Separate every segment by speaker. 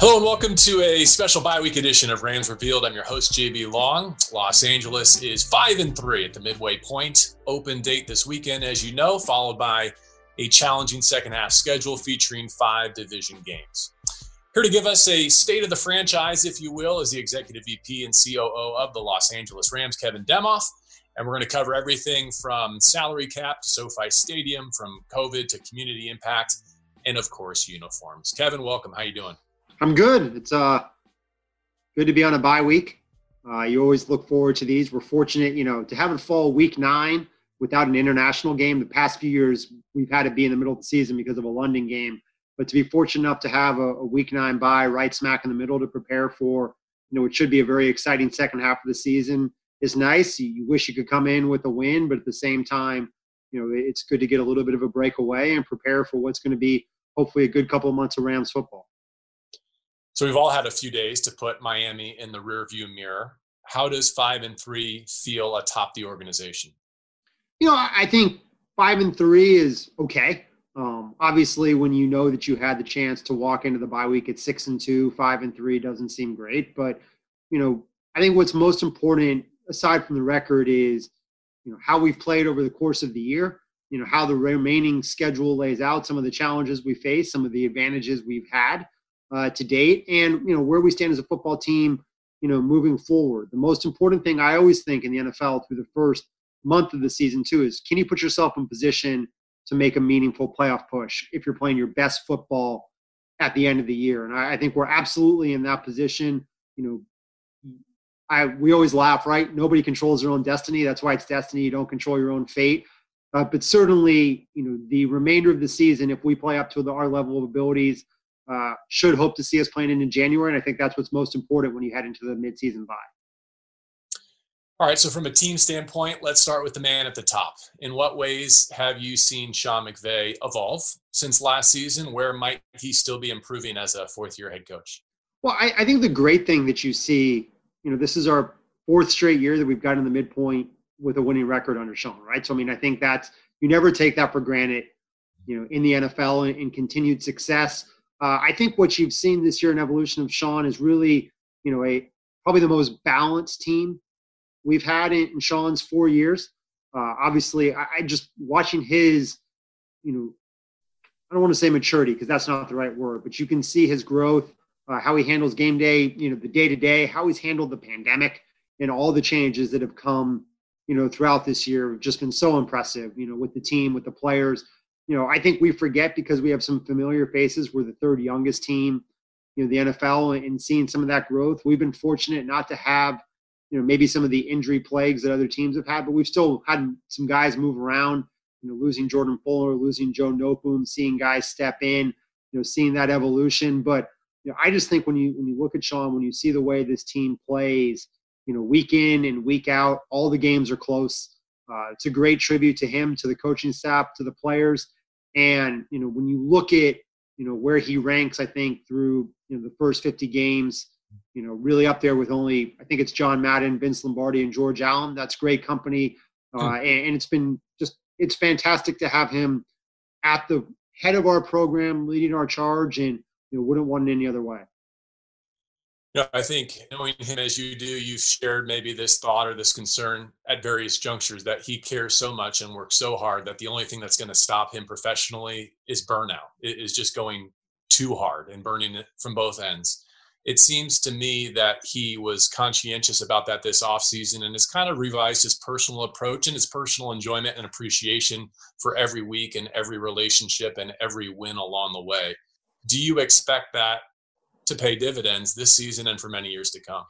Speaker 1: Hello and welcome to a special bye week edition of Rams Revealed. I'm your host JB Long. Los Angeles is five and three at the midway point. Open date this weekend, as you know, followed by a challenging second half schedule featuring five division games. Here to give us a state of the franchise, if you will, is the executive VP and COO of the Los Angeles Rams, Kevin Demoff. And we're going to cover everything from salary cap to SoFi Stadium, from COVID to community impact, and of course uniforms. Kevin, welcome. How are you doing?
Speaker 2: I'm good. It's uh good to be on a bye week. Uh, you always look forward to these. We're fortunate, you know, to have it fall week nine without an international game. The past few years, we've had to be in the middle of the season because of a London game. But to be fortunate enough to have a, a week nine bye right smack in the middle to prepare for, you know, it should be a very exciting second half of the season is nice. You, you wish you could come in with a win, but at the same time, you know, it's good to get a little bit of a break away and prepare for what's going to be hopefully a good couple of months of Rams football.
Speaker 1: So we've all had a few days to put Miami in the rearview mirror. How does five and three feel atop the organization?
Speaker 2: You know, I think five and three is okay. Um, obviously, when you know that you had the chance to walk into the bye week at six and two, five and three doesn't seem great. But you know, I think what's most important, aside from the record, is you know how we've played over the course of the year. You know how the remaining schedule lays out, some of the challenges we face, some of the advantages we've had uh, to date, and you know where we stand as a football team. You know, moving forward, the most important thing I always think in the NFL through the first month of the season too is can you put yourself in position to make a meaningful playoff push if you're playing your best football at the end of the year, and I, I think we're absolutely in that position. You know, I we always laugh, right? Nobody controls their own destiny. That's why it's destiny. You don't control your own fate. Uh, but certainly, you know, the remainder of the season, if we play up to the, our level of abilities, uh, should hope to see us playing in January. And I think that's what's most important when you head into the midseason bye.
Speaker 1: All right. So, from a team standpoint, let's start with the man at the top. In what ways have you seen Sean McVay evolve since last season? Where might he still be improving as a fourth year head coach?
Speaker 2: Well, I, I think the great thing that you see, you know, this is our fourth straight year that we've gotten the midpoint with a winning record under Sean, right? So, I mean, I think that's, you never take that for granted, you know, in the NFL and, and continued success uh, I think what you've seen this year in evolution of Sean is really, you know, a probably the most balanced team we've had in, in Sean's four years. Uh, obviously, I, I, just watching his, you know, I don't want to say maturity because that's not the right word, but you can see his growth, uh, how he handles game day, you know, the day to day, how he's handled the pandemic, and all the changes that have come, you know, throughout this year have just been so impressive. You know, with the team, with the players you know, I think we forget because we have some familiar faces. We're the third youngest team, you know, the NFL, and seeing some of that growth. We've been fortunate not to have, you know, maybe some of the injury plagues that other teams have had, but we've still had some guys move around. You know, losing Jordan Fuller, losing Joe Noteboom, seeing guys step in, you know, seeing that evolution. But you know, I just think when you when you look at Sean, when you see the way this team plays, you know, week in and week out, all the games are close uh, it's a great tribute to him, to the coaching staff, to the players. And you know, when you look at you know where he ranks, I think through you know the first 50 games, you know, really up there with only I think it's John Madden, Vince Lombardi, and George Allen. That's great company, uh, hmm. and, and it's been just it's fantastic to have him at the head of our program, leading our charge, and you know wouldn't want it any other way.
Speaker 1: Yeah, I think knowing him as you do, you've shared maybe this thought or this concern at various junctures that he cares so much and works so hard that the only thing that's going to stop him professionally is burnout. Is just going too hard and burning it from both ends. It seems to me that he was conscientious about that this offseason and has kind of revised his personal approach and his personal enjoyment and appreciation for every week and every relationship and every win along the way. Do you expect that to pay dividends this season and for many years to come.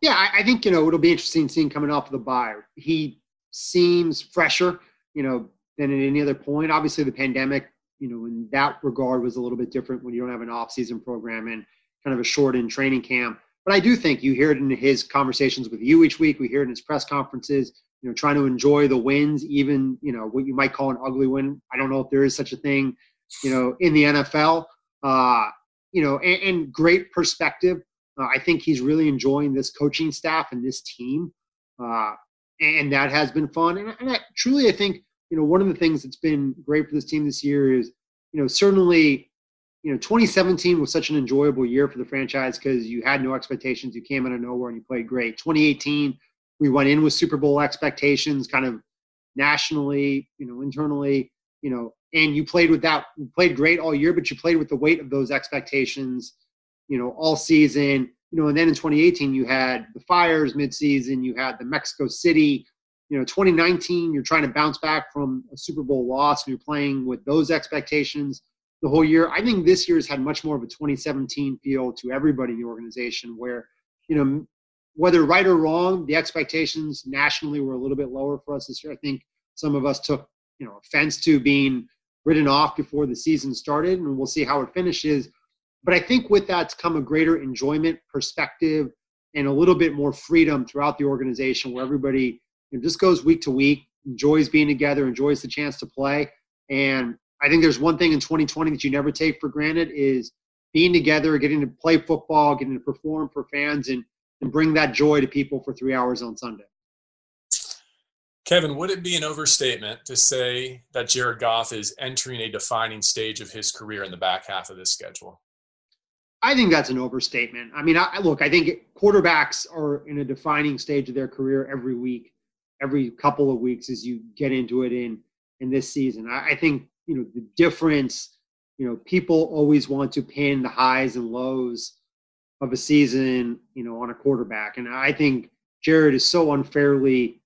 Speaker 2: Yeah, I, I think you know it'll be interesting seeing coming off of the bye. He seems fresher, you know, than at any other point. Obviously, the pandemic, you know, in that regard was a little bit different when you don't have an off-season program and kind of a shortened training camp. But I do think you hear it in his conversations with you each week. We hear it in his press conferences. You know, trying to enjoy the wins, even you know what you might call an ugly win. I don't know if there is such a thing, you know, in the NFL. Uh, you know, and, and great perspective. Uh, I think he's really enjoying this coaching staff and this team, uh, and that has been fun. And, and I, truly, I think you know one of the things that's been great for this team this year is you know certainly you know, 2017 was such an enjoyable year for the franchise because you had no expectations. You came out of nowhere and you played great. 2018, we went in with Super Bowl expectations, kind of nationally, you know, internally, you know, and you played with that. You played great all year, but you played with the weight of those expectations, you know, all season. You know, and then in 2018, you had the fires midseason. You had the Mexico City. You know, 2019, you're trying to bounce back from a Super Bowl loss, and you're playing with those expectations the whole year. I think this year's had much more of a 2017 feel to everybody in the organization, where you know whether right or wrong, the expectations nationally were a little bit lower for us this year. I think some of us took you know offense to being written off before the season started, and we'll see how it finishes. But I think with that's come a greater enjoyment, perspective, and a little bit more freedom throughout the organization, where everybody you know, just goes week to week, enjoys being together, enjoys the chance to play, and I think there's one thing in 2020 that you never take for granted is being together, getting to play football, getting to perform for fans, and and bring that joy to people for three hours on Sunday.
Speaker 1: Kevin, would it be an overstatement to say that Jared Goff is entering a defining stage of his career in the back half of this schedule?
Speaker 2: I think that's an overstatement. I mean, I, look, I think quarterbacks are in a defining stage of their career every week, every couple of weeks as you get into it in in this season. I, I think you know the difference you know people always want to pin the highs and lows of a season you know on a quarterback and i think jared is so unfairly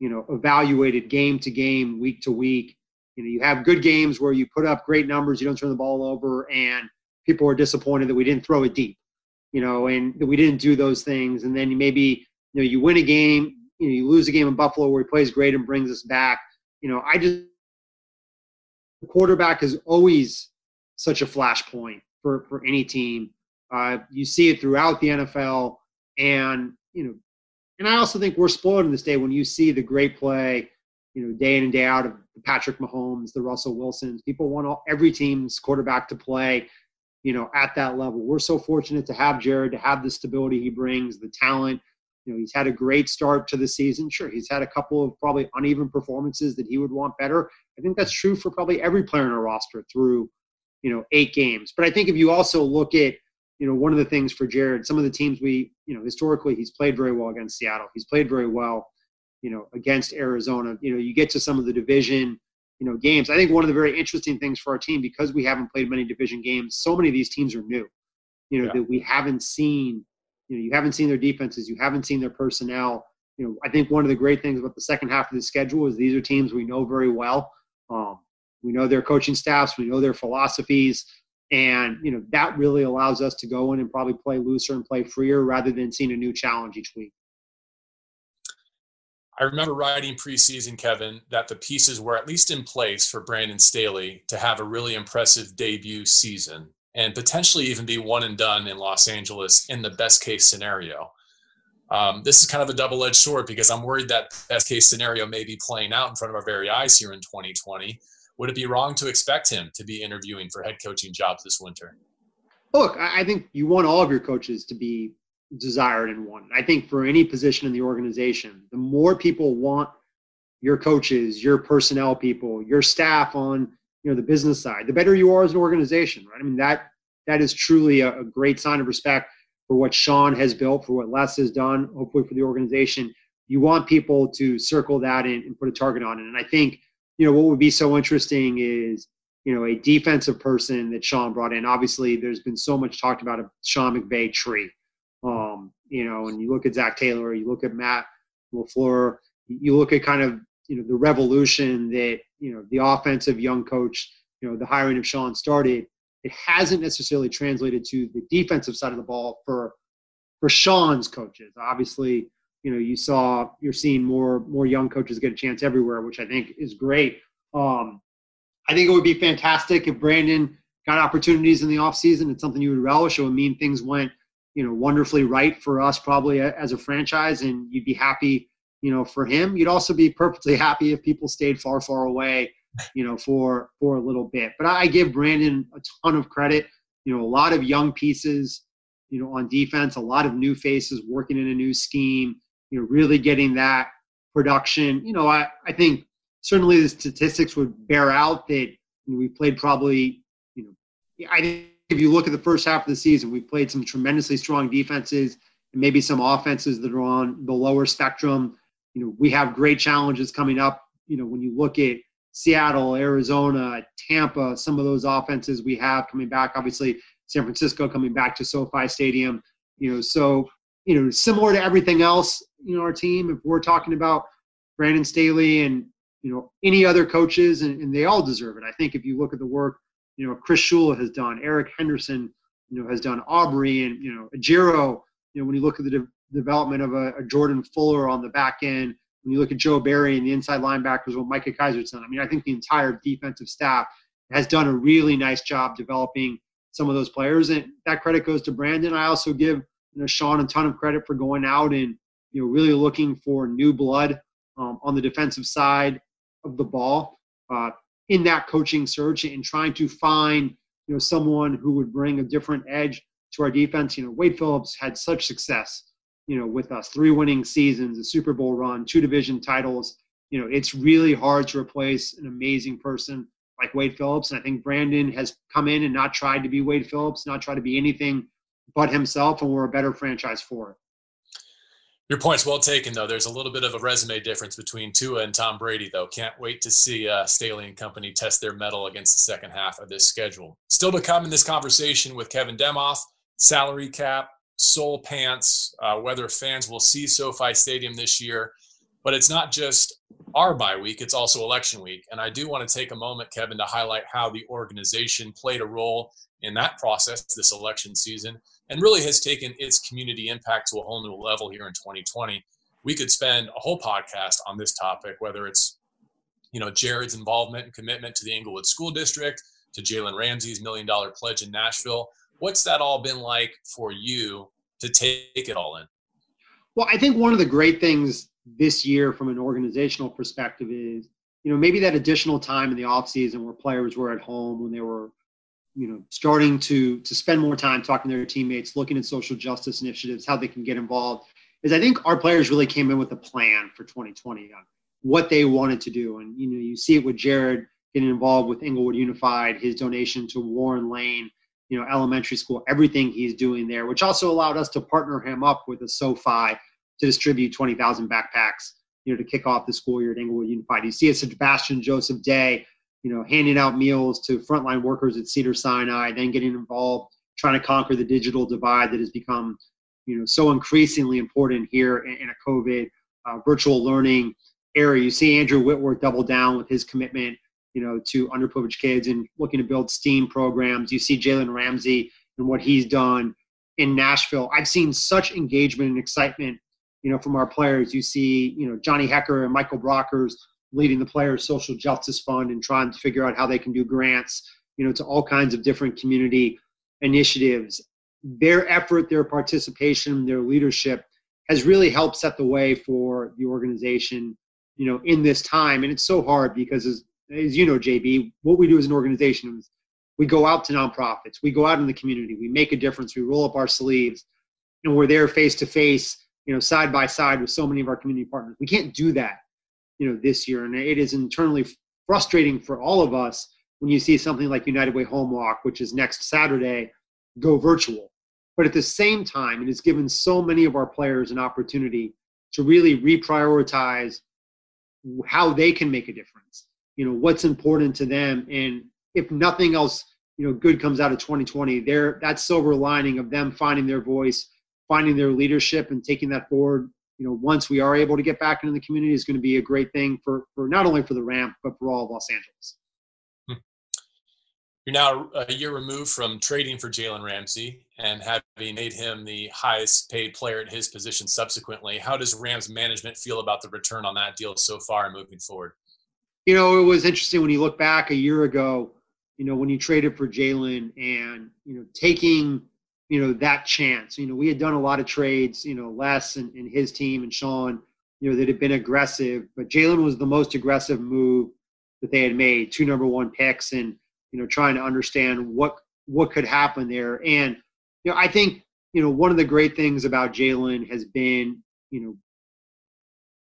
Speaker 2: you know evaluated game to game week to week. You know you have good games where you put up great numbers you don't turn the ball over and people are disappointed that we didn't throw it deep you know and that we didn't do those things. And then maybe you know you win a game you know you lose a game in buffalo where he plays great and brings us back. You know i just the quarterback is always such a flashpoint for, for any team. Uh, you see it throughout the NFL, and you know, and I also think we're spoiled in this day when you see the great play, you know, day in and day out of Patrick Mahomes, the Russell Wilsons. People want all, every team's quarterback to play, you know, at that level. We're so fortunate to have Jared, to have the stability he brings, the talent, you know, he's had a great start to the season. Sure, he's had a couple of probably uneven performances that he would want better. I think that's true for probably every player in a roster through, you know, eight games. But I think if you also look at, you know, one of the things for Jared, some of the teams we, you know, historically he's played very well against Seattle. He's played very well, you know, against Arizona. You know, you get to some of the division, you know, games. I think one of the very interesting things for our team because we haven't played many division games, so many of these teams are new. You know, yeah. that we haven't seen you know, you haven't seen their defenses, you haven't seen their personnel. You know, I think one of the great things about the second half of the schedule is these are teams we know very well. Um, we know their coaching staffs, we know their philosophies, and you know that really allows us to go in and probably play looser and play freer rather than seeing a new challenge each week.
Speaker 1: I remember writing preseason, Kevin, that the pieces were at least in place for Brandon Staley to have a really impressive debut season and potentially even be one and done in Los Angeles in the best case scenario. Um, this is kind of a double edged sword because I'm worried that best case scenario may be playing out in front of our very eyes here in 2020. Would it be wrong to expect him to be interviewing for head coaching jobs this winter?
Speaker 2: Look, I think you want all of your coaches to be desired and wanted. I think for any position in the organization, the more people want your coaches, your personnel people, your staff on you know the business side the better you are as an organization right i mean that that is truly a, a great sign of respect for what sean has built for what les has done hopefully for the organization you want people to circle that and, and put a target on it and i think you know what would be so interesting is you know a defensive person that sean brought in obviously there's been so much talked about a sean mcvay tree um, you know and you look at Zac taylor you look at matt LaFleur, you look at kind of you know the revolution that you know the offensive young coach, you know the hiring of Sean started. It hasn't necessarily translated to the defensive side of the ball for for Sean's coaches. Obviously, you know you saw you're seeing more more young coaches get a chance everywhere, which I think is great. Um, I think it would be fantastic if Brandon got opportunities in the offseason. It's something you would relish. It would mean things went, you know, wonderfully right for us probably as a franchise, and you'd be happy you know, for him. You'd also be perfectly happy if people stayed far, far away, you know, for for a little bit. But I give Brandon a ton of credit. You know, a lot of young pieces, you know, on defense, a lot of new faces working in a new scheme. You know, really getting that production. You know, I I think certainly the statistics would bear out that you know, we played probably, you know, I think if you look at the first half of the season, we've played some tremendously strong defenses and maybe some offenses that are on the lower spectrum. You know, we have great challenges coming up. You know, when you look at Seattle, Arizona, Tampa, some of those offenses we have coming back. Obviously, San Francisco coming back to SoFi Stadium. You know, so you know, similar to everything else, you know, our team. If we're talking about Brandon Staley and you know any other coaches, and, and they all deserve it. I think if you look at the work, you know, Chris Shula has done, Eric Henderson, you know, has done Aubrey, and you know, Ejiro. You know, when you look at the de- development of a, a Jordan Fuller on the back end, when you look at Joe Barry and the inside linebackers, what Micah Kiser's done. I mean, I think the entire defensive staff has done a really nice job developing some of those players, and that credit goes to Brandon. I also give you know Sean a ton of credit for going out and you know really looking for new blood um, on the defensive side of the ball uh, in that coaching search and trying to find you know someone who would bring a different edge to our defense. You know, Wade Phillips had such success you know, with us. Three winning seasons, a Super Bowl run, two division titles. You know, it's really hard to replace an amazing person like Wade Phillips. And I think Brandon has come in and not tried to be Wade Phillips, not tried to be anything but himself, and we're a better franchise for it.
Speaker 1: Your point's well taken, though. There's a little bit of a resume difference between Tua and Tom Brady, though. Can't wait to see uh, Staley and company test their mettle against the second half of this schedule. Still to come in this conversation with Kevin Demoff, salary cap, soul pants, uh, whether fans will see SoFi Stadium this year. But it's not just our bye week, it's also election week. And I do want to take a moment, Kevin, to highlight how the organization played a role in that process this election season and really has taken its community impact to a whole new level here in 2020. We could spend a whole podcast on this topic, whether it's you know Jared's involvement and commitment to the Inglewood School District, to Jalen Ramsey's million dollar pledge in Nashville, What's that all been like for you to take it all in?
Speaker 2: Well, I think one of the great things this year from an organizational perspective is, you know, maybe that additional time in the off season where players were at home when they were, you know, starting to to spend more time talking to their teammates, looking at social justice initiatives, how they can get involved. Is I think our players really came in with a plan for 2020 on what they wanted to do, and you know, you see it with Jared getting involved with Inglewood Unified, his donation to Warren Lane you know, elementary school, everything he's doing there, which also allowed us to partner him up with a SoFi to distribute 20,000 backpacks, you know, to kick off the school year at Inglewood Unified. You see a Sebastian Joseph Day, you know, handing out meals to frontline workers at Cedar Sinai, then getting involved trying to conquer the digital divide that has become, you know, so increasingly important here in, in a COVID uh, virtual learning area. You see Andrew Whitworth double down with his commitment you know, to underprivileged kids and looking to build STEAM programs. You see Jalen Ramsey and what he's done in Nashville. I've seen such engagement and excitement, you know, from our players. You see, you know, Johnny Hekker and Michael Brockers leading the Players Social Justice Fund and trying to figure out how they can do grants, you know, to all kinds of different community initiatives. Their effort, their participation, their leadership has really helped set the way for the organization, you know, in this time. And it's so hard because as as you know, JB, what we do as an organization is we go out to nonprofits, we go out in the community, we make a difference, we roll up our sleeves, and we're there face to face, you know, side by side with so many of our community partners. We can't do that, you know, this year, and it is internally frustrating for all of us when you see something like United Way Home Walk, which is next Saturday, go virtual. But at the same time, it has given so many of our players an opportunity to really reprioritize how they can make a difference you know what's important to them and if nothing else you know good comes out of 2020 there that silver lining of them finding their voice finding their leadership and taking that forward you know once we are able to get back into the community is going to be a great thing for for not only for the ramp but for all of los angeles.
Speaker 1: Hmm. you're now a year removed from trading for jalen ramsey and having made him the highest paid player at his position subsequently. How does rams management feel about the return on that deal so far and moving forward?
Speaker 2: You know, it was interesting when you look back a year ago, you know, when you traded for Jalen and, you know, taking, you know, that chance. You know, we had done a lot of trades, you know, Les and, and his team and Sean, you know, that had been aggressive, but Jalen was the most aggressive move that they had made, two number one picks and, you know, trying to understand what what could happen there. And, you know, I think, you know, one of the great things about Jalen has been, you know,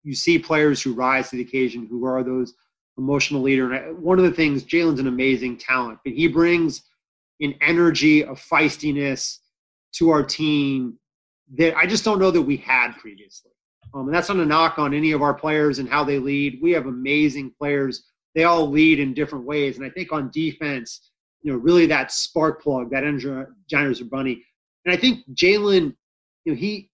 Speaker 2: you see players who rise to the occasion who are those emotional leader. And one of the things, Jalen's an amazing talent, but he brings an energy of feistiness to our team that I just don't know that we had previously. Um, and that's not a knock on any of our players and how they lead. We have amazing players. They all lead in different ways. And I think on defense, you know, really that spark plug, that energizer bunny. And I think Jalen, you know, he,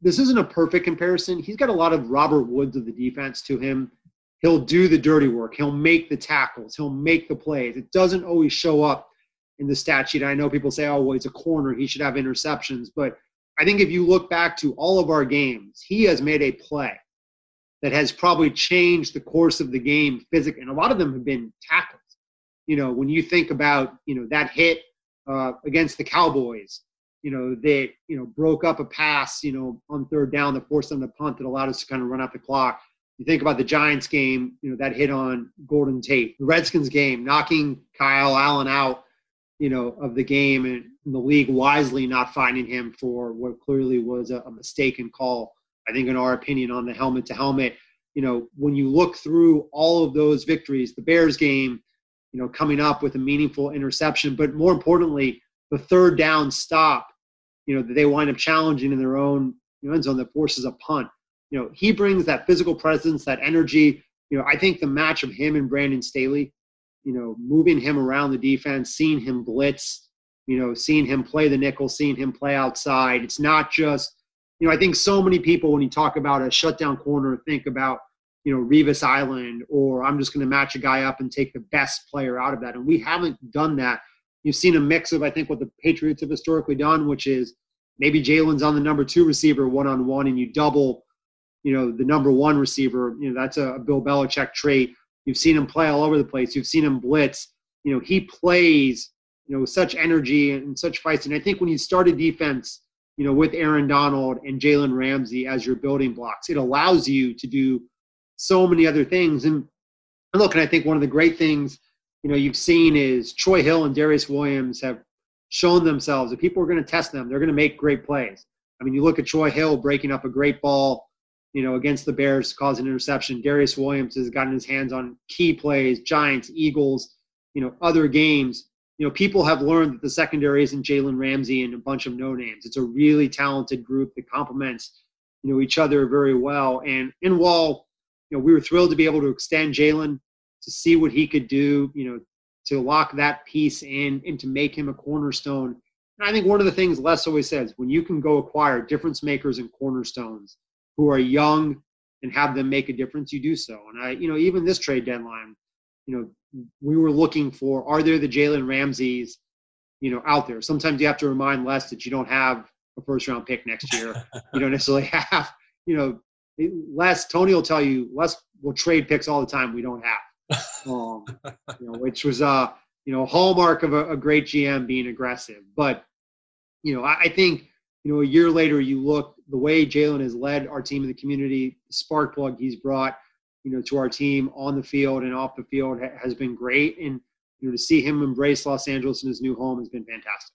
Speaker 2: this isn't a perfect comparison. He's got a lot of Robert Woods of the defense to him. He'll do the dirty work. He'll make the tackles. He'll make the plays. It doesn't always show up in the stat sheet. I know people say, oh, well, he's a corner. He should have interceptions. But I think if you look back to all of our games, he has made a play that has probably changed the course of the game physically. And a lot of them have been tackles. You know, when you think about, you know, that hit uh, against the Cowboys, you know, that, you know, broke up a pass, you know, on third down that forced them to punt that allowed us to kind of run out the clock. You think about the Giants game, you know, that hit on Golden Tate. The Redskins game, knocking Kyle Allen out, you know, of the game and the league wisely not finding him for what clearly was a, a mistaken call. I think, in our opinion, on the helmet to helmet. You know, when you look through all of those victories, the Bears game, you know, coming up with a meaningful interception, but more importantly, the third down stop, you know, that they wind up challenging in their own you know, end zone that forces a punt. You know, he brings that physical presence, that energy. You know, I think the match of him and Brandon Staley, you know, moving him around the defense, seeing him blitz, you know, seeing him play the nickel, seeing him play outside. It's not just, you know, I think so many people when you talk about a shutdown corner think about, you know, Revis Island or I'm just going to match a guy up and take the best player out of that. And we haven't done that. You've seen a mix of, I think, what the Patriots have historically done, which is maybe Jalen's on the number two receiver one on one and you double, you know, the number one receiver. You know, that's a Bill Belichick trait. You've seen him play all over the place. You've seen him blitz. You know, he plays you know, such energy and such fights. And I think when you start a defense, you know, with Aaron Donald and Jalen Ramsey as your building blocks, it allows you to do so many other things. And look, and I think one of the great things, you know, you've seen is Troy Hill and Darious Williams have shown themselves that people are going to test them. They're going to make great plays. I mean, you look at Troy Hill breaking up a great ball, you know, against the Bears, causing interception. Darious Williams has gotten his hands on key plays, Giants, Eagles, you know, other games you know, people have learned that the secondary isn't Jalen Ramsey and a bunch of no names. It's a really talented group that complements, you know, each other very well. And in Wall, you know, we were thrilled to be able to extend Jalen to see what he could do, you know, to lock that piece in and to make him a cornerstone. And I think one of the things Les always says, when you can go acquire difference makers and cornerstones who are young and have them make a difference, you do so. And I, you know, even this trade deadline, you know, we were looking for are there the Jalen Ramseys, you know, out there? Sometimes you have to remind Les that you don't have a first round pick next year. you don't necessarily have, you know, Les, Tony will tell you, Les will trade picks all the time we don't have. Um, you know, which was uh, you know, hallmark of a, a great GM being aggressive. But, you know, I, I think, you know, a year later you look the way Jalen has led our team in the community, the spark plug he's brought you know, to our team on the field and off the field has been great. And, you know, to see him embrace Los Angeles in his new home has been fantastic.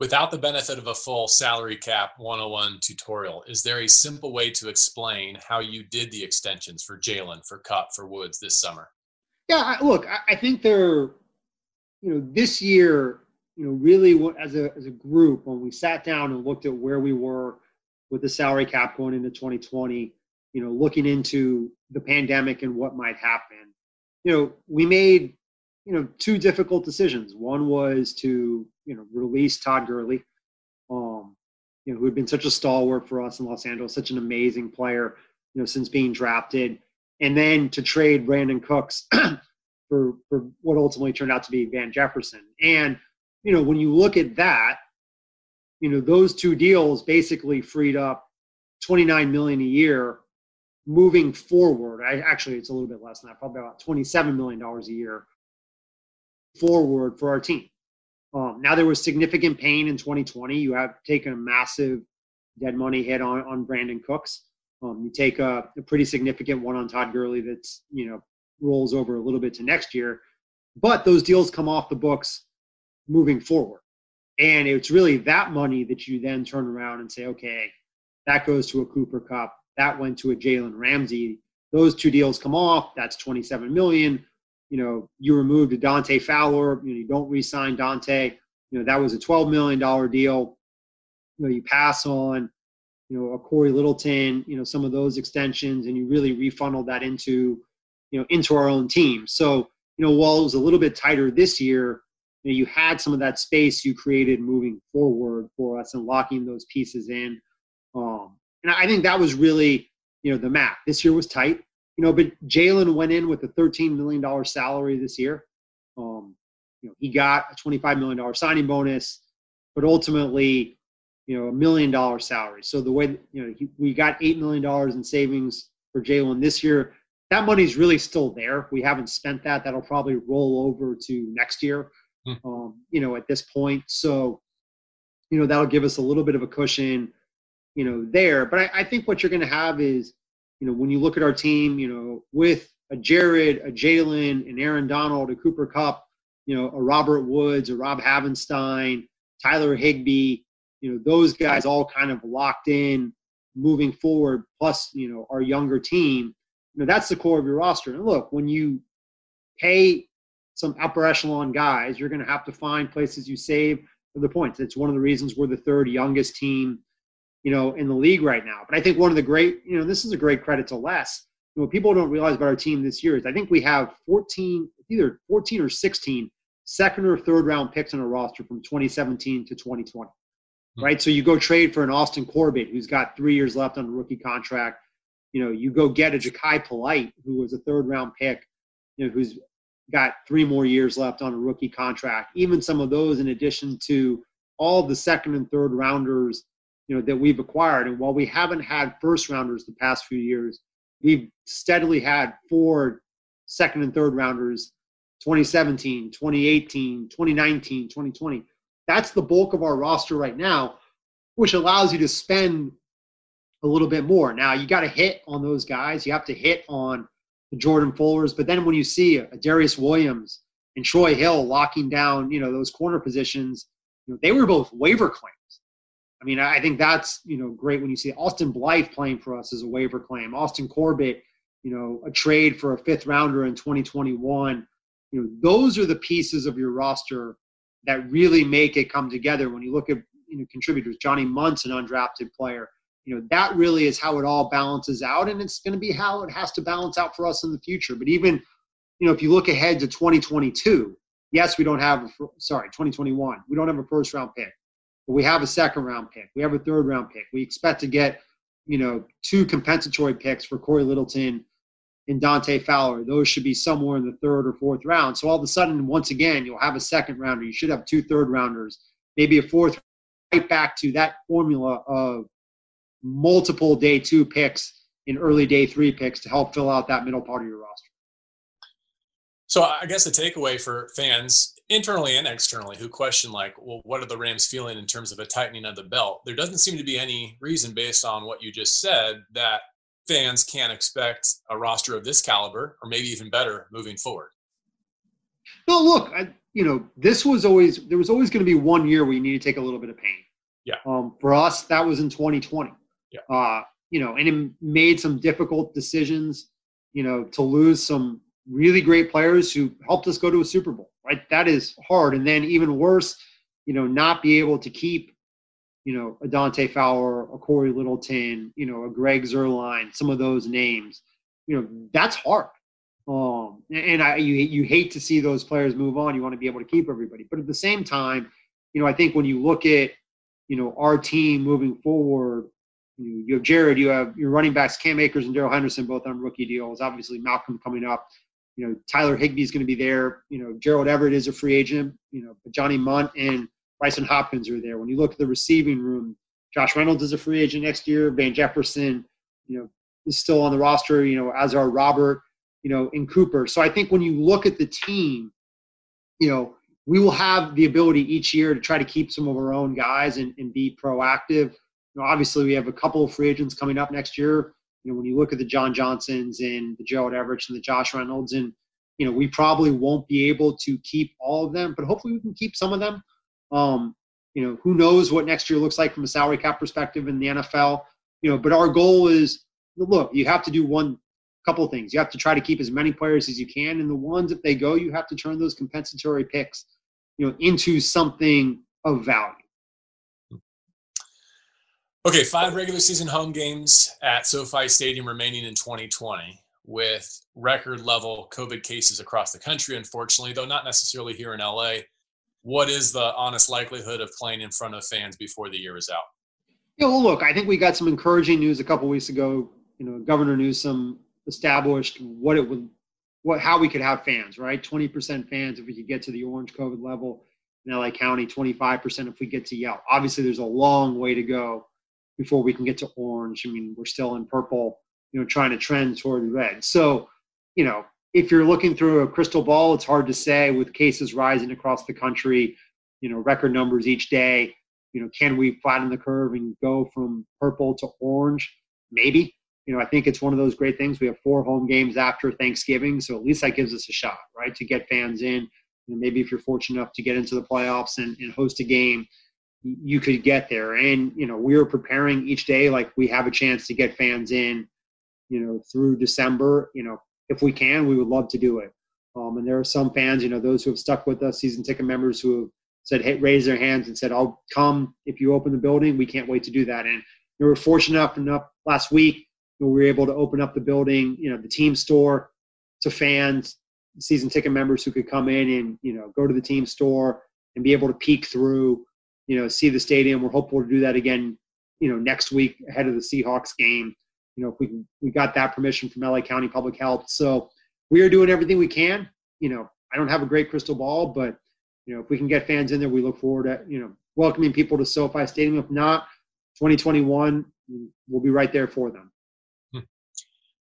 Speaker 1: Without the benefit of a full salary cap 101 tutorial, is there a simple way to explain how you did the extensions for Jalen, for Kupp, for Woods this summer?
Speaker 2: Yeah, look, I think they're, you know, this year, you know, really as a, as a group, when we sat down and looked at where we were with the salary cap going into 2020, you know, looking into the pandemic and what might happen, you know, we made, you know, two difficult decisions. One was to, you know, release Todd Gurley, um, you know, who had been such a stalwart for us in Los Angeles, such an amazing player, you know, since being drafted, and then to trade Brandin Cooks for for what ultimately turned out to be Van Jefferson. And you know, when you look at that, you know, those two deals basically freed up 29 million a year moving forward, I actually it's a little bit less than that, probably about $27 million a year forward for our team. Um, now there was significant pain in 2020. You have taken a massive dead money hit on, on Brandin Cooks. Um, you take a, a, pretty significant one on Todd Gurley that's, you know, rolls over a little bit to next year. But those deals come off the books moving forward. And it's really that money that you then turn around and say, okay, that goes to a Cooper Kupp. That went to a Jalen Ramsey. Those two deals come off. That's 27 million. you know, you removed a Dante Fowler, you know, you don't re-sign Dante. You know, that was a $12 million deal. You know, you pass on, you know, a Corey Littleton, you know, some of those extensions, and you really refunneled that into, you know, into our own team. So, you know, while it was a little bit tighter this year, you, know, you had some of that space you created moving forward for us and locking those pieces in. Um, and I think that was really, you know, the map. This year was tight you know, but Jalen went in with a $13 million salary this year. Um, you know, he got a $25 million signing bonus, but ultimately, you know, a million dollar salary. So the way, you know, he, we got $8 million in savings for Jalen this year. That money's really still there. We haven't spent that. That'll probably roll over to next year. Um, you know, at this point. So, you know, that'll give us a little bit of a cushion, you know, there. But I, I think what you're going to have is, you know, when you look at our team, you know, with a Jared, a Jalen, an Aaron Donald, a Cooper Kupp, you know, a Robert Woods, a Rob Havenstein, Tyler Higbee, you know, those guys all kind of locked in moving forward, plus, you know, our younger team, you know, that's the core of your roster. And look, when you pay some upper echelon guys, you're going to have to find places you save for the points. It's one of the reasons we're the third youngest team you know, in the league right now. But I think one of the great, you know, this is a great credit to Les. You know, what people don't realize about our team this year is I think we have 14, either 14 or 16 second or third round picks on a roster from 2017 to 2020. Mm-hmm. Right. So you go trade for an Austin Corbett who's got three years left on a rookie contract. You know, you go get a Jachai Polite, who was a third round pick, you know, who's got three more years left on a rookie contract. Even some of those, in addition to all the second and third rounders you know that we've acquired. And while we haven't had first rounders the past few years, we've steadily had four second and third rounders 2017, 2018, 2019, 2020. That's the bulk of our roster right now, which allows you to spend a little bit more. Now you got to hit on those guys. You have to hit on Jordan Fullers, but then when you see a Darious Williams and Troy Hill locking down, you know, those corner positions, you know, they were both waiver claims. I mean, I think that's you know great when you see Austin Blythe playing for us as a waiver claim. Austin Corbett, you know, a trade for a fifth rounder in 2021. You know, those are the pieces of your roster that really make it come together. When you look at you know contributors, Johnny Mundt's an undrafted player. You know, that really is how it all balances out, and it's going to be how it has to balance out for us in the future. But even you know, if you look ahead to 2022, yes, we don't have a, sorry 2021, we don't have a first round pick but we have a second round pick. We have a third round pick. We expect to get, you know, two compensatory picks for corey Littleton and Dante Fowler. Those should be somewhere in the third or fourth round. So all of a sudden, once again, you'll have a second rounder. You should have two third rounders, maybe a fourth, right back to that formula of multiple day two picks and early day three picks to help fill out that middle part of your roster.
Speaker 1: So I guess the takeaway for fans internally and externally who question like, well, what are the Rams feeling in terms of a tightening of the belt? There doesn't seem to be any reason based on what you just said that fans can't expect a roster of this caliber or maybe even better moving forward.
Speaker 2: No, look, I, you know, this was always there was always going to be one year where you need to take a little bit of pain.
Speaker 1: Yeah.
Speaker 2: Um, for us, that was in 2020.
Speaker 1: Yeah.
Speaker 2: Uh, you know, and it made some difficult decisions. You know, to lose some really great players who helped us go to a Super Bowl, right? That is hard. And then even worse, you know, not be able to keep, you know, a Dante Fowler, a Corey Littleton, you know, a Greg Zuerlein, some of those names, you know, that's hard. Um, and I, you, you hate to see those players move on. You want to be able to keep everybody. But at the same time, you know, I think when you look at, you know, our team moving forward, you, have Jared, you have your running backs, Cam Akers and Darrell Henderson, both on rookie deals. Obviously, Malcolm coming up you know, Tyler Higbee is going to be there. You know, Gerald Everett is a free agent. You know, but Johnny Mundt and Brycen Hopkins are there. When you look at the receiving room, Josh Reynolds is a free agent next year. Van Jefferson, you know, is still on the roster. You know, as are Robert, you know, and Cooper. So I think when you look at the team, you know, we will have the ability each year to try to keep some of our own guys and, and be proactive. You know, obviously we have a couple of free agents coming up next year you know, when you look at the John Johnsons and the Gerald Everett and the Josh Reynolds, and you know, we probably won't be able to keep all of them, but hopefully we can keep some of them. Um, you know, who knows what next year looks like from a salary cap perspective in the NFL. You know, but our goal is look, you have to do one couple things. You have to try to keep as many players as you can, and the ones if they go, you have to turn those compensatory picks, you know, into something of value.
Speaker 1: Okay, five regular season home games at SoFi Stadium remaining in 2020 with record level COVID cases across the country, unfortunately, though not necessarily here in LA. What is the honest likelihood of playing in front of fans before the year is out?
Speaker 2: Yeah, look, I think we got some encouraging news a couple weeks ago. You know, Governor Newsom established what it would, what how we could have fans, right? Twenty percent fans if we could get to the orange COVID level in LA County, twenty five percent if we get to yellow. Obviously, there's a long way to go before we can get to orange. I mean, we're still in purple, you know, trying to trend toward red. So, you know, if you're looking through a crystal ball, it's hard to say with cases rising across the country, you know, record numbers each day. You know, can we flatten the curve and go from purple to orange? Maybe. You know, I think it's one of those great things. We have four home games after Thanksgiving, so at least that gives us a shot, right, to get fans in. You know, maybe if you're fortunate enough to get into the playoffs and, and host a game, you could get there. And, you know, we are preparing each day like we have a chance to get fans in, you know, through December. You know, if we can, we would love to do it. Um, and there are some fans, you know, those who have stuck with us, season ticket members who have said, hey, raise their hands and said, I'll come if you open the building. We can't wait to do that. And we were fortunate enough, enough last week we were able to open up the building, you know, the team store to fans, season ticket members who could come in and, you know, go to the team store and be able to peek through you know, see the stadium. We're hopeful to do that again, you know, next week ahead of the Seahawks game. You know, if we we got that permission from LA County Public Health, so we are doing everything we can. You know, I don't have a great crystal ball, but you know, if we can get fans in there, we look forward to you know welcoming people to SoFi Stadium. If not, 2021, we'll be right there for them.
Speaker 1: Hmm.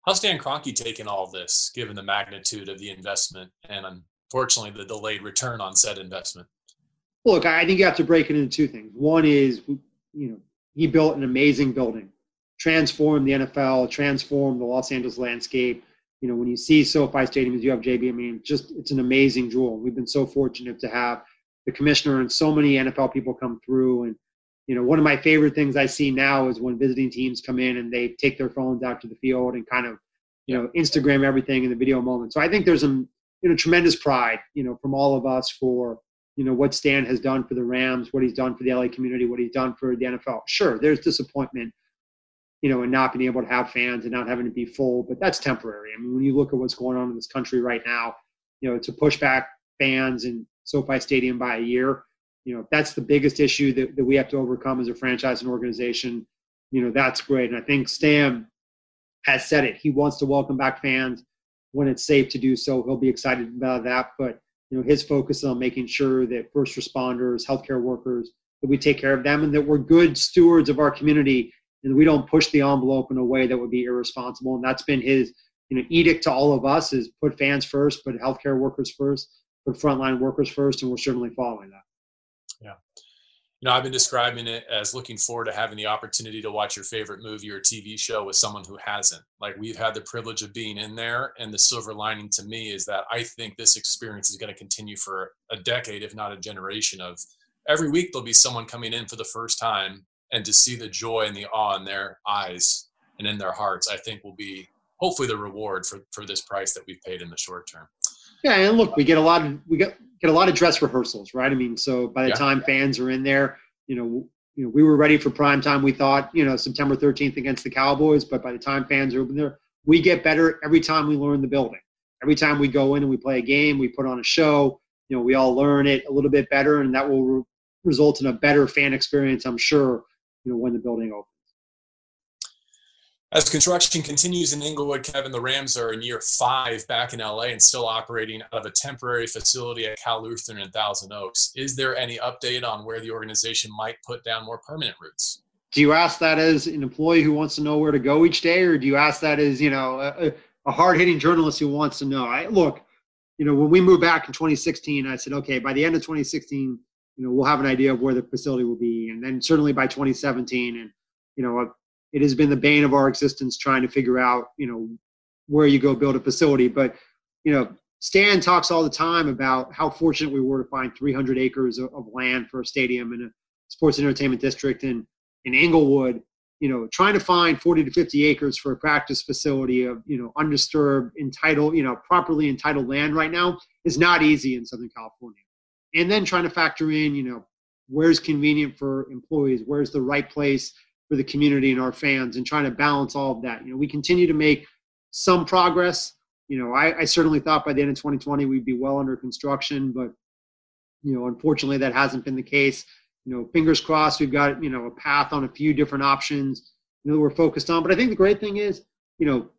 Speaker 1: How's Stan Kroenke taking all this, given the magnitude of the investment and unfortunately the delayed return on said investment?
Speaker 2: Look, I think you have to break it into two things. One is, you know, he built an amazing building, transformed the NFL, transformed the Los Angeles landscape. You know, when you see SoFi Stadium you have JB, I mean, just it's an amazing jewel. We've been so fortunate to have the commissioner and so many NFL people come through. And you know, one of my favorite things I see now is when visiting teams come in and they take their phones out to the field and kind of, you know, Instagram everything in the video moment. So I think there's some, you know, tremendous pride, you know, from all of us for you know what Stan has done for the Rams, what he's done for the LA community, what he's done for the NFL. Sure, there's disappointment, you know, in not being able to have fans and not having to be full, but that's temporary. I mean, when you look at what's going on in this country right now, you know, to push back fans in SoFi Stadium by a year, you know, that's the biggest issue that, that we have to overcome as a franchise and organization. You know, that's great. And I think Stan has said it. He wants to welcome back fans when it's safe to do so. He'll be excited about that. But you know his focus is on making sure that first responders healthcare workers that we take care of them and that we're good stewards of our community and we don't push the envelope in a way that would be irresponsible. And that's been his you know edict to all of us is put fans first put healthcare workers first put frontline workers first and we're certainly following that.
Speaker 1: Yeah you know, I've been describing it as looking forward to having the opportunity to watch your favorite movie or TV show with someone who hasn't. Like we've had the privilege of being in there, and the silver lining to me is that I think this experience is going to continue for a decade, if not a generation. Of every week there'll be someone coming in for the first time, and to see the joy and the awe in their eyes and in their hearts, I think will be hopefully the reward for for this price that we've paid in the short term.
Speaker 2: Yeah, and look, we get a lot of we get get a lot of dress rehearsals, right? I mean, so by the yeah. time fans are in there, you know, you know, we were ready for prime time. We thought, you know, September 13th against the Cowboys, but by the time fans are in there, we get better every time we learn the building. Every time we go in and we play a game, we put on a show. You know, we all learn it a little bit better, and that will re- result in a better fan experience. I'm sure. You know, when the building opens.
Speaker 1: As construction continues in Inglewood, Kevin, the Rams are in year five back in LA and still operating out of a temporary facility at Cal Lutheran in Thousand Oaks. Is there any update on where the organization might put down more permanent roots?
Speaker 2: Do you ask that as an employee who wants to know where to go each day, or do you ask that as you know a, a hard-hitting journalist who wants to know? I look, you know, when we moved back in 2016, I said, okay, by the end of 2016, you know, we'll have an idea of where the facility will be, and then certainly by 2017, and you know, it has been the bane of our existence trying to figure out, you know, where you go build a facility. But, you know, Stan talks all the time about how fortunate we were to find 300 acres of, of land for a stadium in a sports and entertainment district in, in Inglewood. you know, trying to find 40 to 50 acres for a practice facility of, you know, undisturbed, entitled, you know, properly entitled land right now is not easy in Southern California. And then trying to factor in, you know, where's convenient for employees, where's the right place for the community and our fans, and trying to balance all of that. You know, we continue to make some progress. You know, I, I certainly thought by the end of 2020 we'd be well under construction, but you know, unfortunately that hasn't been the case you know, fingers crossed, we've got, you know, a path on a few different options, you know, we're focused on. But I think the great thing is, you know,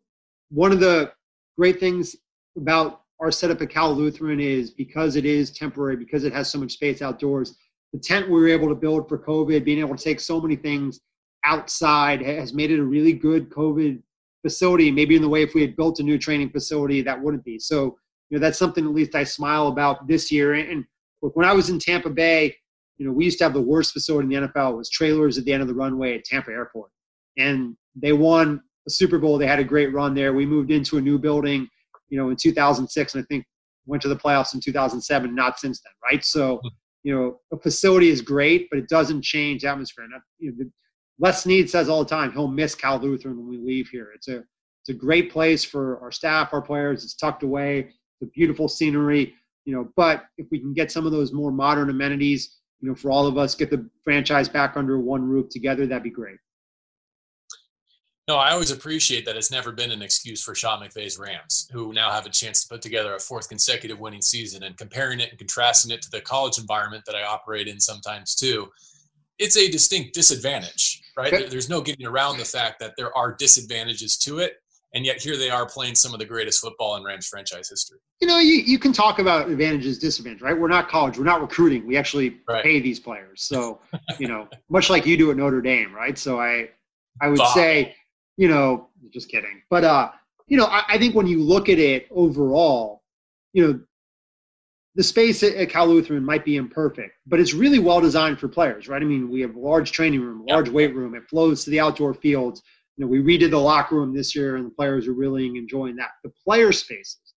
Speaker 2: one of the great things about our setup at Cal Lutheran is because it is temporary, because it has so much space outdoors, the tent we were able to build for COVID, being able to take so many things outside has made it a really good COVID facility. Maybe in the way if we had built a new training facility, that wouldn't be. So, you know, that's something at least I smile about this year. And look, when I was in Tampa Bay, you know, we used to have the worst facility in the NFL. It was trailers at the end of the runway at Tampa Airport. And they won a Super Bowl. They had a great run there. We moved into a new building, you know, in 2006, and I think went to the playoffs in 2007, not since then, right? So, hmm. you know, a facility is great, but it doesn't change atmosphere. And, you know, Les Snead says all the time, he'll miss Cal Lutheran when we leave here. It's a, it's a great place for our staff, our players. It's tucked away. A beautiful scenery, you know, but if we can get some of those more modern amenities, you know, for all of us, get the franchise back under one roof together, that'd be great.
Speaker 1: No, I always appreciate that it's never been an excuse for Sean McVay's Rams, who now have a chance to put together a fourth consecutive winning season and comparing it and contrasting it to the college environment that I operate in sometimes too. It's a distinct disadvantage, right? There's no getting around the fact that there are disadvantages to it and yet here they are playing some of the greatest football in Rams franchise history.
Speaker 2: You know, you, you can talk about advantages, disadvantages, right? We're not college, we're not recruiting. We actually right. pay these players. So, you know, much like you do at Notre Dame, right? So I I would Bob. say, you know, just kidding. But uh, you know, I, I, think when you look at it overall, you know, the space at, at Cal Lutheran might be imperfect, but it's really well designed for players, right? I mean, we have a large training room, large yep. weight room, it flows to the outdoor fields you know, we redid the locker room this year, and the players are really enjoying that. The player spaces,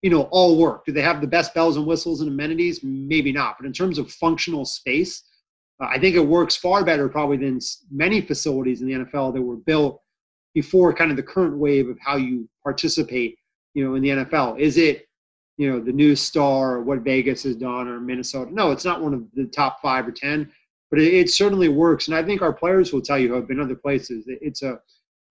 Speaker 2: you know, all work. Do they have the best bells and whistles and amenities? Maybe not. But in terms of functional space, uh, I think it works far better probably than many facilities in the NFL that were built before kind of the current wave of how you participate, you know, in the NFL. Is it, you know, the new star or what Vegas has done or Minnesota? No, it's not one of the top five or ten but it, it, certainly works. And I think our players will tell you who have been other places. It's a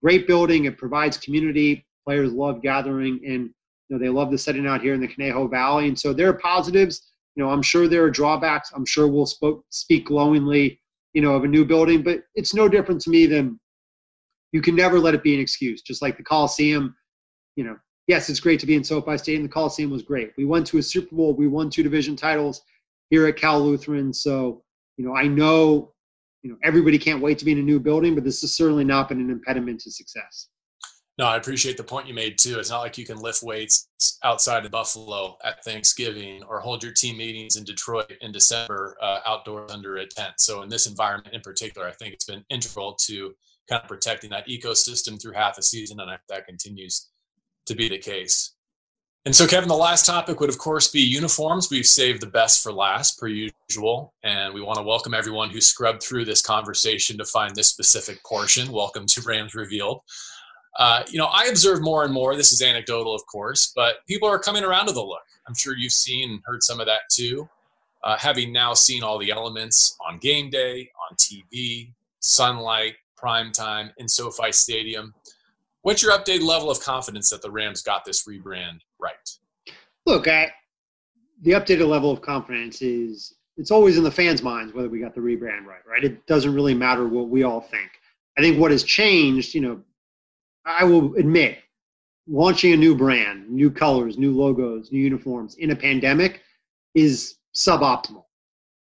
Speaker 2: great building. It provides community. Players love gathering, and you know they love the setting out here in the Conejo Valley. And so there are positives. You know, I'm sure there are drawbacks. I'm sure we'll spoke, speak glowingly, you know, of a new building, but it's no different to me than you can never let it be an excuse. Just like the Coliseum, you know, yes, it's great to be in SoFi Stadium. The Coliseum was great. We went to a Super Bowl. We won two division titles here at Cal Lutheran. So you know, I know, you know, everybody can't wait to be in a new building, but this has certainly not been an impediment to success.
Speaker 1: No, I appreciate the point you made too. It's not like you can lift weights outside of Buffalo at Thanksgiving or hold your team meetings in Detroit in December uh, outdoors under a tent. So in this environment in particular, I think it's been integral to kind of protecting that ecosystem through half a season, and that continues to be the case. And so, Kevin, the last topic would, of course, be uniforms. We've saved the best for last, per usual. And we want to welcome everyone who scrubbed through this conversation to find this specific portion. Welcome to Rams Revealed. Uh, you know, I observe more and more, this is anecdotal, of course, but people are coming around to the look. I'm sure you've seen and heard some of that too. Uh, having now seen all the elements on game day, on TV, sunlight, prime time in SoFi Stadium. What's your updated level of confidence that the Rams got this rebrand right?
Speaker 2: Look, I, the updated level of confidence is it's always in the fans' minds whether we got the rebrand right, right? It doesn't really matter what we all think. I think what has changed, you know, I will admit, launching a new brand, new colors, new logos, new uniforms in a pandemic is suboptimal,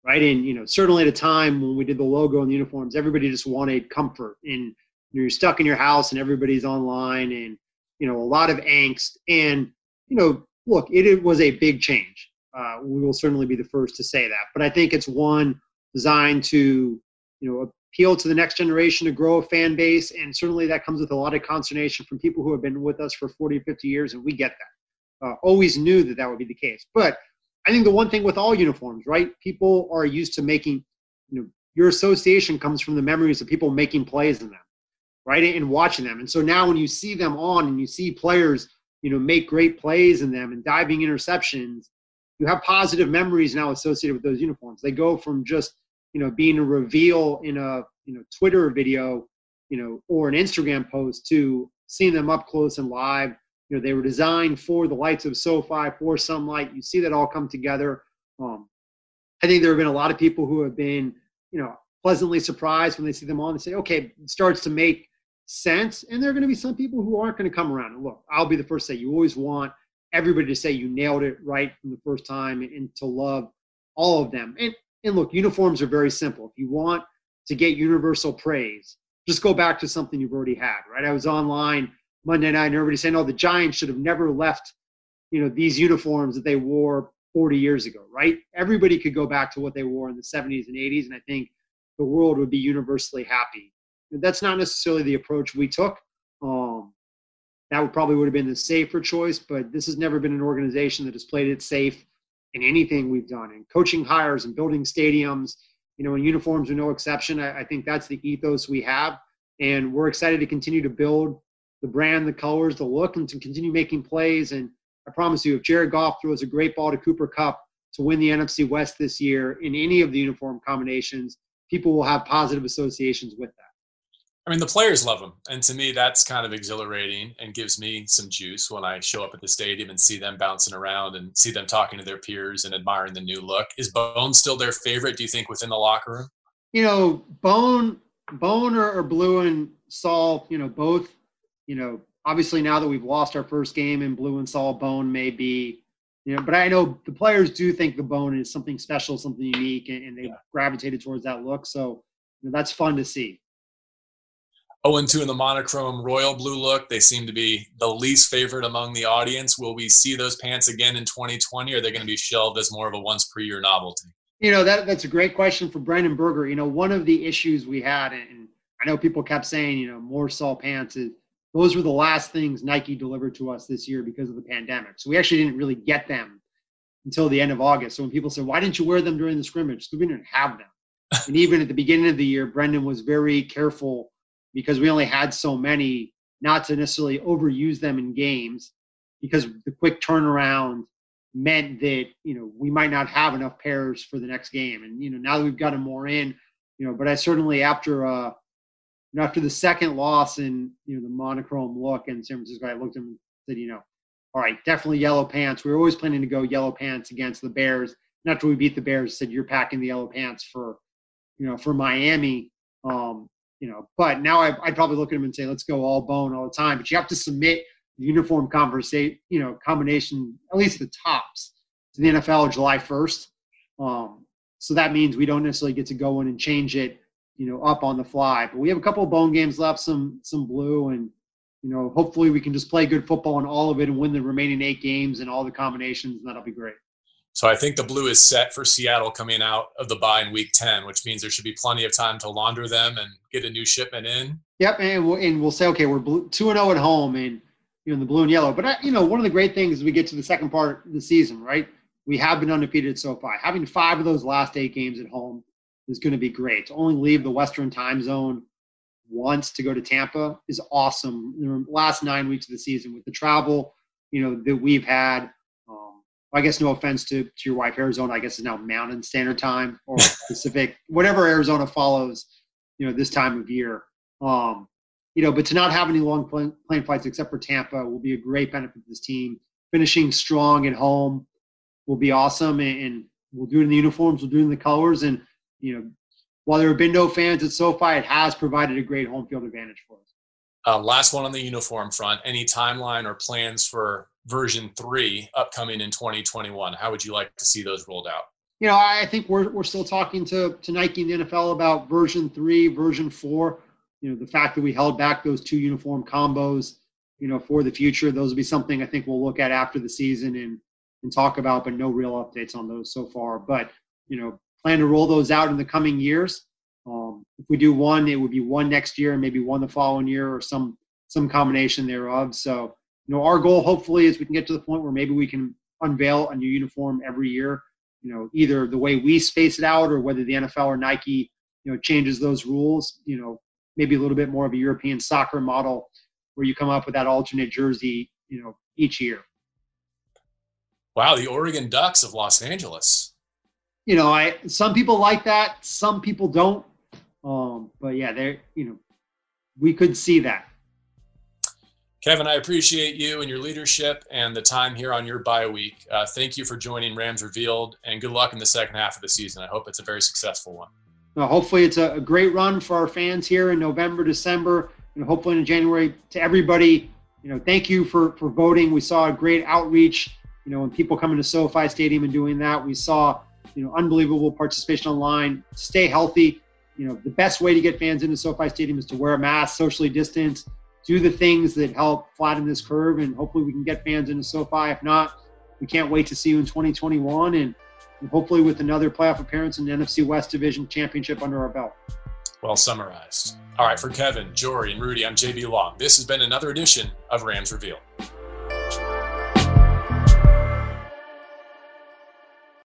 Speaker 2: right? And you know, certainly at a time when we did the logo and the uniforms, everybody just wanted comfort and you're stuck in your house and everybody's online and you know a lot of angst. And you know look it, it was a big change. Uh, we will certainly be the first to say that. But i think it's one designed to you know appeal to the next generation to grow a fan base. And certainly that comes with a lot of consternation from people who have been with us for 40 50 years and we get that. Uh, always knew that that would be the case. But i think the one thing with all uniforms right people are used to making you know your association comes from the memories of people making plays in them right? And watching them. And so now when you see them on and you see players, you know, make great plays in them and diving interceptions, you have positive memories now associated with those uniforms. They go from just, you know, being a reveal in a, you know, Twitter video, you know, or an Instagram post to seeing them up close and live. You know, they were designed for the lights of SoFi, for sunlight. You see that all come together. Um, I think there have been a lot of people who have been, you know, pleasantly surprised when they see them on and say, okay, it starts to make sense. And there are going to be some people who aren't going to come around. And look, I'll be the first to say you always want everybody to say you nailed it right from the first time and to love all of them. And, and look, uniforms are very simple. If you want to get universal praise, just go back to something you've already had, right? I was online Monday night and everybody saying, oh, the Giants should have never left, you know, these uniforms that they wore 40 years ago, right? Everybody could go back to what they wore in the 70s and 80s, and I think the world would be universally happy. That's not necessarily the approach we took. Um, that would probably would have been the safer choice, but this has never been an organization that has played it safe in anything we've done. In coaching hires and building stadiums, you know, and uniforms are no exception. I, I think that's the ethos we have, and we're excited to continue to build the brand, the colors, the look, and to continue making plays. And I promise you, if Jared Goff throws a great ball to Cooper Kupp to win the NFC West this year in any of the uniform combinations, people will have positive associations with that.
Speaker 1: I mean, the players love him. And to me, that's kind of exhilarating and gives me some juice when I show up at the stadium and see them bouncing around and see them talking to their peers and admiring the new look. Is Bone still their favorite, do you think, within the locker room?
Speaker 2: You know, Bone, Bone or, or Blue and Sol, you know, both, you know, obviously now that we've lost our first game in Blue and Sol, Bone may be, you know, but I know the players do think the Bone is something special, something unique, and, and they yeah. gravitated towards that look. So you know, that's fun to see.
Speaker 1: 0 2 in the monochrome royal blue look. They seem to be the least favorite among the audience. Will we see those pants again in 2020, or are they going to be shelved as more of a once per year novelty?
Speaker 2: You know, that that's a great question for Brendan Berger. You know, one of the issues we had, and I know people kept saying, you know, more Sol pants, is those were the last things Nike delivered to us this year because of the pandemic. So we actually didn't really get them until the end of August. So when people said, why didn't you wear them during the scrimmage? We didn't have them. and even at the beginning of the year, Brendan was very careful because we only had so many, not to necessarily overuse them in games because the quick turnaround meant that you know we might not have enough pairs for the next game. And you know now that we've got them more in you know but i certainly after uh you know after the second loss in you know the monochrome look in san francisco i looked at him and said you know all right definitely yellow pants. We were always planning to go yellow pants against the bears. And after we beat the bears said you're packing the yellow pants for you know for miami. Um you know, but now I, would probably look at him and say, let's go all bone all the time. But you have to submit the uniform conversation, you know, combination, at least the tops, to the NFL July 1st. Um, so that means we don't necessarily get to go in and change it, you know, up on the fly. But we have a couple of bone games left, some some blue, and you know, hopefully we can just play good football in all of it and win the remaining eight games and all the combinations, and that'll be great.
Speaker 1: So I think the blue is set for Seattle coming out of the bye in week 10, which means there should be plenty of time to launder them and get a new shipment in.
Speaker 2: Yep. And we'll, and we'll say, okay, we're 2 and 0 at home and, you know, the blue and yellow. But, I, you know, one of the great things we get to the second part of the season, right? We have been undefeated so far. Having five of those last eight games at home is going to be great. To only leave the Western time zone once to go to Tampa is awesome. The last nine weeks of the season with the travel, you know, that we've had I guess no offense to, to your wife, Arizona, I guess is now Mountain Standard Time or Pacific, whatever Arizona follows, you know, this time of year. Um, you know, but to not have any long plane, plane flights except for Tampa will be a great benefit to this team. Finishing strong at home will be awesome, and, and we'll do it in the uniforms, we'll do it in the colors, and you know, while there have been no fans at SoFi, it has provided a great home field advantage for us.
Speaker 1: Uh, last one on the uniform front. Any timeline or plans for version three upcoming in 2021? How would you like to see those rolled out?
Speaker 2: You know, I think we're, we're still talking to, to Nike and the NFL about version three, version four. You know, the fact that we held back those two uniform combos, you know, for the future, those will be something I think we'll look at after the season and, and talk about, but no real updates on those so far. But, you know, plan to roll those out in the coming years. Um, if we do one, it would be one next year and maybe one the following year or some some combination thereof. So you know, our goal hopefully is we can get to the point where maybe we can unveil a new uniform every year. You know, either the way we space it out or whether the NFL or Nike, you know, changes those rules. You know, maybe a little bit more of a European soccer model where you come up with that alternate jersey, you know, each year.
Speaker 1: Wow, the Oregon Ducks of Los Angeles.
Speaker 2: You know, I some people like that, some people don't. Um, but yeah, there, you know, we could see that.
Speaker 1: Kevin, I appreciate you and your leadership and the time here on your bye week. Uh, thank you for joining Rams Revealed, and good luck in the second half of the season. I hope it's a very successful one.
Speaker 2: Well, hopefully, it's a, a, great run for our fans here in November, December, and hopefully in January. To everybody, you know, thank you for for voting. We saw a great outreach. You know, when people coming to SoFi Stadium and doing that, we saw you know unbelievable participation online. Stay healthy. You know, the best way to get fans into SoFi Stadium is to wear a mask, socially distance do the things that help flatten this curve, and hopefully we can get fans into SoFi. If not, we can't wait to see you in 2021, and, and hopefully with another playoff appearance in the NFC West Division Championship under our belt.
Speaker 1: Well summarized. All right, for Kevin, Jory, and Rudy, I'm JB Long. This has been another edition of Rams Reveal.